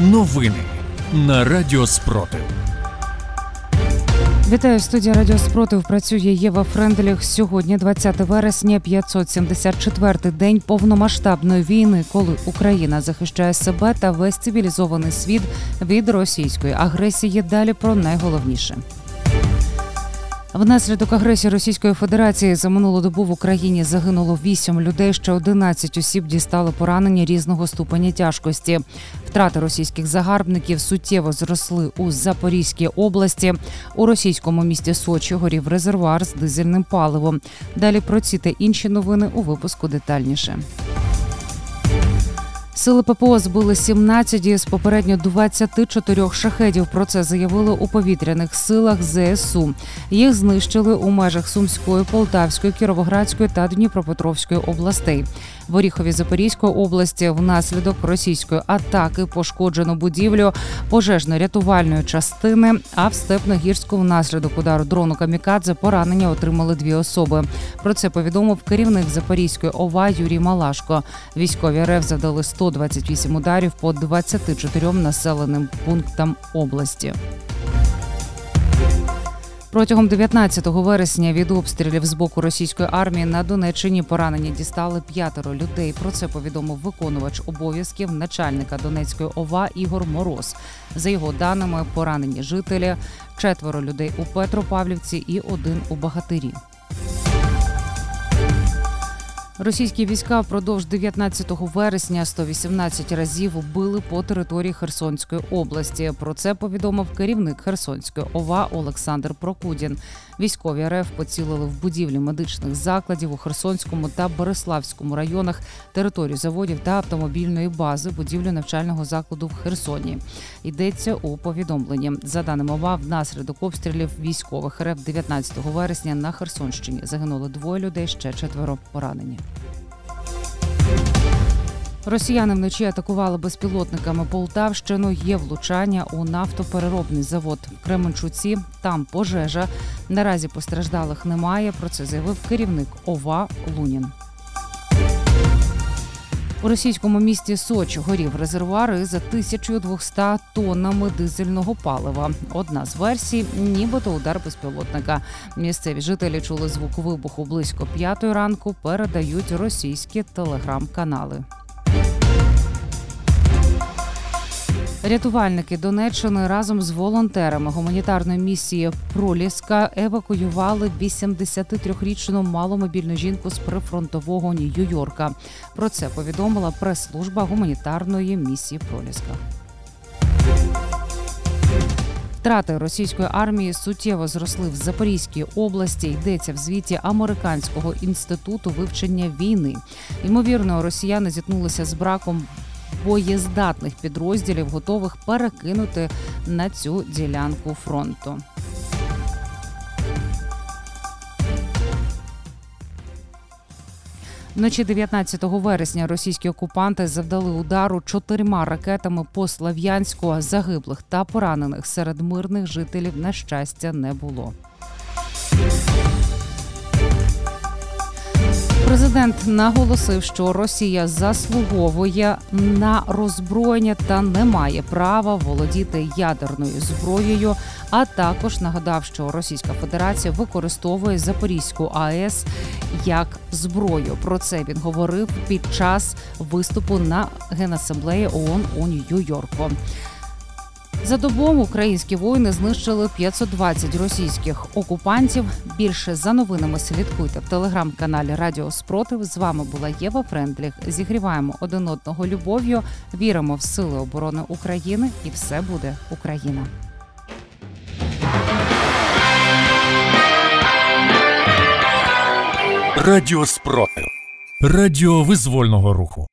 Новини на Радіо Спротив. Вітаю студія Радіо Спротив. Працює Єва Френделіх. Сьогодні, 20 вересня, 574-й день повномасштабної війни, коли Україна захищає себе та весь цивілізований світ від російської агресії. Далі про найголовніше. Внаслідок агресії Російської Федерації за минулу добу в Україні загинуло 8 людей. Ще 11 осіб дістали поранення різного ступеня тяжкості. Втрати російських загарбників суттєво зросли у Запорізькій області. У російському місті Сочі горів резервуар з дизельним паливом. Далі про ці та інші новини у випуску детальніше. Сили ППО збили 17 із попередньо 24 шахедів. Про це заявили у повітряних силах ЗСУ. Їх знищили у межах Сумської, Полтавської, Кіровоградської та Дніпропетровської областей. В Оріхові Запорізької області внаслідок російської атаки пошкоджено будівлю пожежно-рятувальної частини. А в Степногірську внаслідок удару дрону камікадзе поранення отримали дві особи. Про це повідомив керівник Запорізької ОВА Юрій Малашко. Військові РФ задали 128 ударів по 24 населеним пунктам області. Протягом 19 вересня від обстрілів з боку російської армії на Донеччині поранення дістали п'ятеро людей. Про це повідомив виконувач обов'язків начальника Донецької ОВА Ігор Мороз. За його даними, поранені жителі, четверо людей у Петропавлівці і один у Багатирі. Російські війська впродовж 19 вересня 118 разів били по території Херсонської області. Про це повідомив керівник Херсонської ОВА Олександр Прокудін. Військові РФ поцілили в будівлі медичних закладів у Херсонському та Бориславському районах, територію заводів та автомобільної бази, будівлю навчального закладу в Херсоні. Йдеться у повідомленні. За даними ОВА, внаслідок обстрілів військових РФ 19 вересня на Херсонщині загинуло двоє людей, ще четверо поранені. Росіяни вночі атакували безпілотниками Полтавщину. Є влучання у нафтопереробний завод в Кременчуці. Там пожежа. Наразі постраждалих немає. Про це заявив керівник ОВА Лунін. У російському місті Сочі горів резервуар із 1200 тоннами дизельного палива. Одна з версій, нібито удар безпілотника. Місцеві жителі чули звук вибуху близько п'ятої ранку. Передають російські телеграм-канали. Рятувальники Донеччини разом з волонтерами гуманітарної місії Проліска евакуювали 83-річну маломобільну жінку з прифронтового Нью-Йорка. Про це повідомила прес-служба гуманітарної місії Проліска. Втрати російської армії суттєво зросли в Запорізькій області. Йдеться в звіті Американського інституту вивчення війни. Ймовірно, росіяни зіткнулися з браком боєздатних підрозділів, готових перекинути на цю ділянку фронту. Вночі 19 вересня російські окупанти завдали удару чотирма ракетами по Слав'янську. Загиблих та поранених серед мирних жителів на щастя не було. Президент наголосив, що Росія заслуговує на роззброєння та не має права володіти ядерною зброєю. А також нагадав, що Російська Федерація використовує Запорізьку АЕС як зброю. Про це він говорив під час виступу на генасамблеї ООН у Нью-Йорку. За добу українські воїни знищили 520 російських окупантів. Більше за новинами слідкуйте в телеграм-каналі Радіо Спротив. З вами була Єва Френдліх. Зігріваємо один одного любов'ю. Віримо в сили оборони України, і все буде Україна. Радіо Спротив. Радіо визвольного руху.